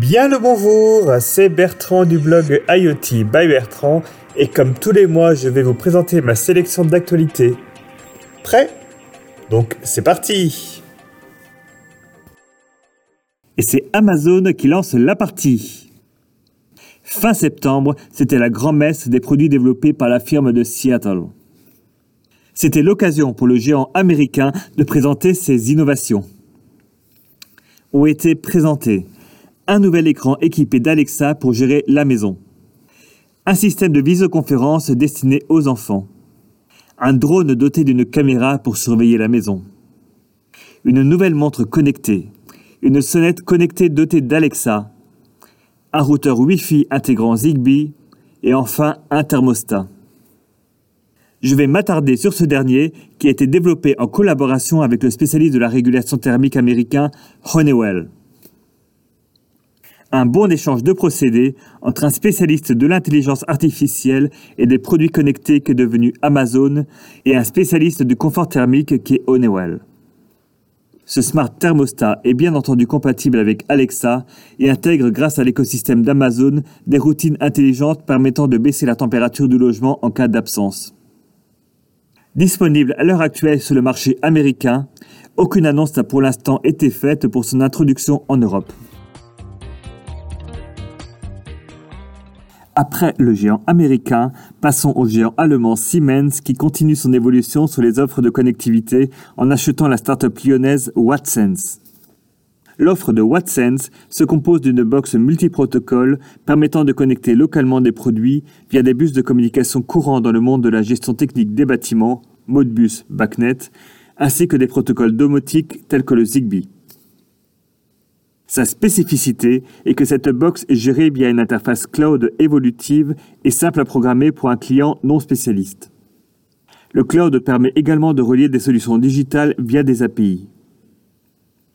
Bien le bonjour, c'est Bertrand du blog IoT by Bertrand et comme tous les mois je vais vous présenter ma sélection d'actualités. Prêt? Donc c'est parti Et c'est Amazon qui lance la partie. Fin septembre, c'était la grand-messe des produits développés par la firme de Seattle. C'était l'occasion pour le géant américain de présenter ses innovations. Ont été présentés? Un nouvel écran équipé d'Alexa pour gérer la maison, un système de visioconférence destiné aux enfants, un drone doté d'une caméra pour surveiller la maison, une nouvelle montre connectée, une sonnette connectée dotée d'Alexa, un routeur Wi-Fi intégrant Zigbee. Et enfin un thermostat. Je vais m'attarder sur ce dernier qui a été développé en collaboration avec le spécialiste de la régulation thermique américain Honeywell un bon échange de procédés entre un spécialiste de l'intelligence artificielle et des produits connectés qui est devenu Amazon et un spécialiste du confort thermique qui est Honeywell. Ce smart thermostat est bien entendu compatible avec Alexa et intègre grâce à l'écosystème d'Amazon des routines intelligentes permettant de baisser la température du logement en cas d'absence. Disponible à l'heure actuelle sur le marché américain, aucune annonce n'a pour l'instant été faite pour son introduction en Europe. Après le géant américain, passons au géant allemand Siemens qui continue son évolution sur les offres de connectivité en achetant la start-up lyonnaise WattSense. L'offre de WattSense se compose d'une box multiprotocole permettant de connecter localement des produits via des bus de communication courants dans le monde de la gestion technique des bâtiments, Modbus, BACnet, ainsi que des protocoles domotiques tels que le Zigbee. Sa spécificité est que cette box est gérée via une interface cloud évolutive et simple à programmer pour un client non spécialiste. Le cloud permet également de relier des solutions digitales via des API.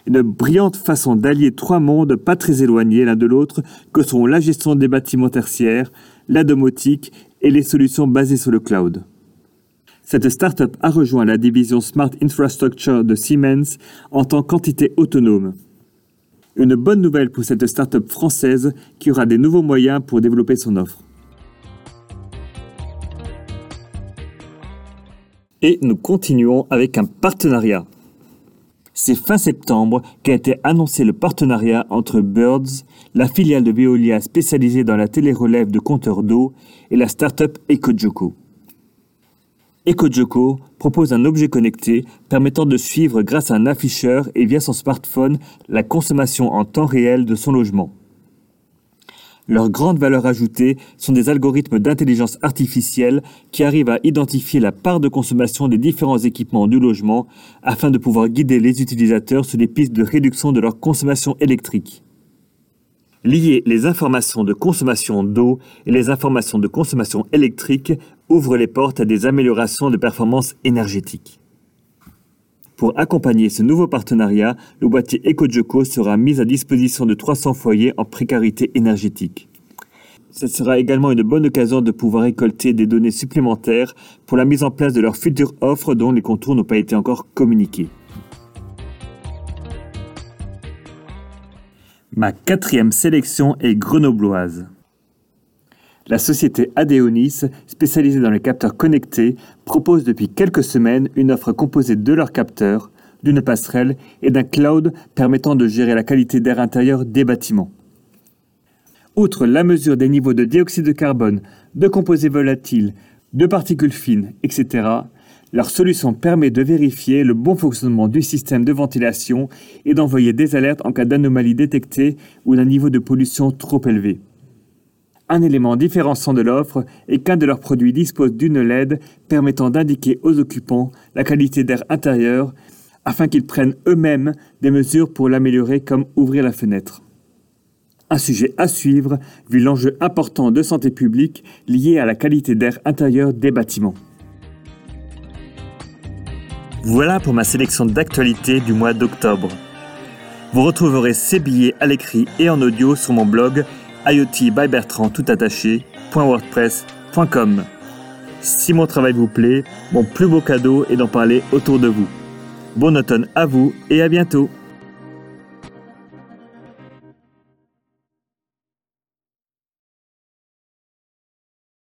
Une brillante façon d'allier trois mondes pas très éloignés l'un de l'autre que sont la gestion des bâtiments tertiaires, la domotique et les solutions basées sur le cloud. Cette startup a rejoint la division Smart Infrastructure de Siemens en tant qu'entité autonome. Une bonne nouvelle pour cette start-up française qui aura des nouveaux moyens pour développer son offre. Et nous continuons avec un partenariat. C'est fin septembre qu'a été annoncé le partenariat entre Birds, la filiale de Veolia spécialisée dans la télérelève de compteurs d'eau, et la start-up EcoJoco. EcoJoco propose un objet connecté permettant de suivre grâce à un afficheur et via son smartphone la consommation en temps réel de son logement. Leur grande valeur ajoutée sont des algorithmes d'intelligence artificielle qui arrivent à identifier la part de consommation des différents équipements du logement afin de pouvoir guider les utilisateurs sur des pistes de réduction de leur consommation électrique. Lier les informations de consommation d'eau et les informations de consommation électrique ouvre les portes à des améliorations de performance énergétique. Pour accompagner ce nouveau partenariat, le boîtier EcoJoco sera mis à disposition de 300 foyers en précarité énergétique. Ce sera également une bonne occasion de pouvoir récolter des données supplémentaires pour la mise en place de leur future offre dont les contours n'ont pas été encore communiqués. Ma quatrième sélection est grenobloise. La société Adeonis, spécialisée dans les capteurs connectés, propose depuis quelques semaines une offre composée de leurs capteurs, d'une passerelle et d'un cloud permettant de gérer la qualité d'air intérieur des bâtiments. Outre la mesure des niveaux de dioxyde de carbone, de composés volatiles, de particules fines, etc., leur solution permet de vérifier le bon fonctionnement du système de ventilation et d'envoyer des alertes en cas d'anomalie détectée ou d'un niveau de pollution trop élevé. Un élément différenciant de l'offre est qu'un de leurs produits dispose d'une LED permettant d'indiquer aux occupants la qualité d'air intérieur afin qu'ils prennent eux-mêmes des mesures pour l'améliorer comme ouvrir la fenêtre. Un sujet à suivre vu l'enjeu important de santé publique lié à la qualité d'air intérieur des bâtiments. Voilà pour ma sélection d'actualités du mois d'octobre. Vous retrouverez ces billets à l'écrit et en audio sur mon blog IoT by Bertrand tout Si mon travail vous plaît, mon plus beau cadeau est d'en parler autour de vous. Bon automne à vous et à bientôt